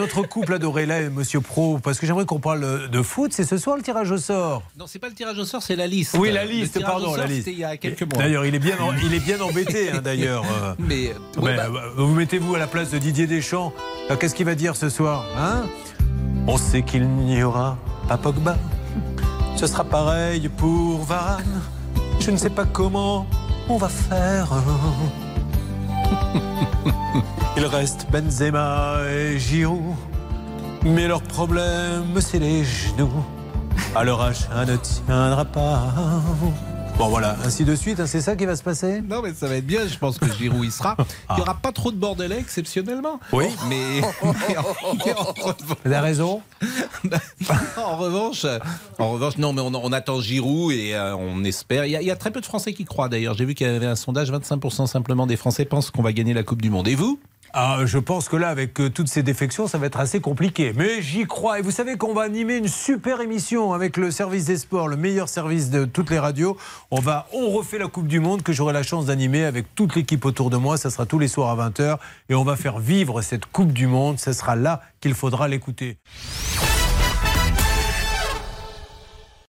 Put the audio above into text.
notre couple adoré là, Monsieur Pro, parce que j'aimerais qu'on parle de foot. C'est ce soir le tirage au sort. Non, c'est pas le tirage au sort, c'est la liste. Oui, la liste, pardon, la liste. il y a quelques mois. D'ailleurs, il est bien, il est bien embêté, hein, d'ailleurs. Mais, bah, vous mettez-vous à la place de Didier Deschamps. Qu'est-ce qu'il va dire ce soir, hein? On sait qu'il n'y aura pas Pogba. Ce sera pareil pour Varane. Je ne sais pas comment on va faire. Il reste Benzema et Giroud. Mais leur problème, c'est les genoux. À leur âge, un ne tiendra pas. Bon voilà, ainsi de suite, hein, c'est ça qui va se passer? Non mais ça va être bien, je pense que Giroud y sera. Il n'y aura pas trop de bordelais exceptionnellement. Oui. Mais, Vous avez raison? en revanche, en revanche, non mais on, attend Giroud et euh, on espère. Il y, a, très peu de Français qui croient d'ailleurs. J'ai vu qu'il y avait un sondage, 25% simplement des Français pensent qu'on va gagner la Coupe du Monde. Et vous? Ah, je pense que là, avec euh, toutes ces défections, ça va être assez compliqué. Mais j'y crois. Et vous savez qu'on va animer une super émission avec le service des sports, le meilleur service de toutes les radios. On va, on refait la Coupe du Monde que j'aurai la chance d'animer avec toute l'équipe autour de moi. Ça sera tous les soirs à 20h. Et on va faire vivre cette Coupe du Monde. Ce sera là qu'il faudra l'écouter.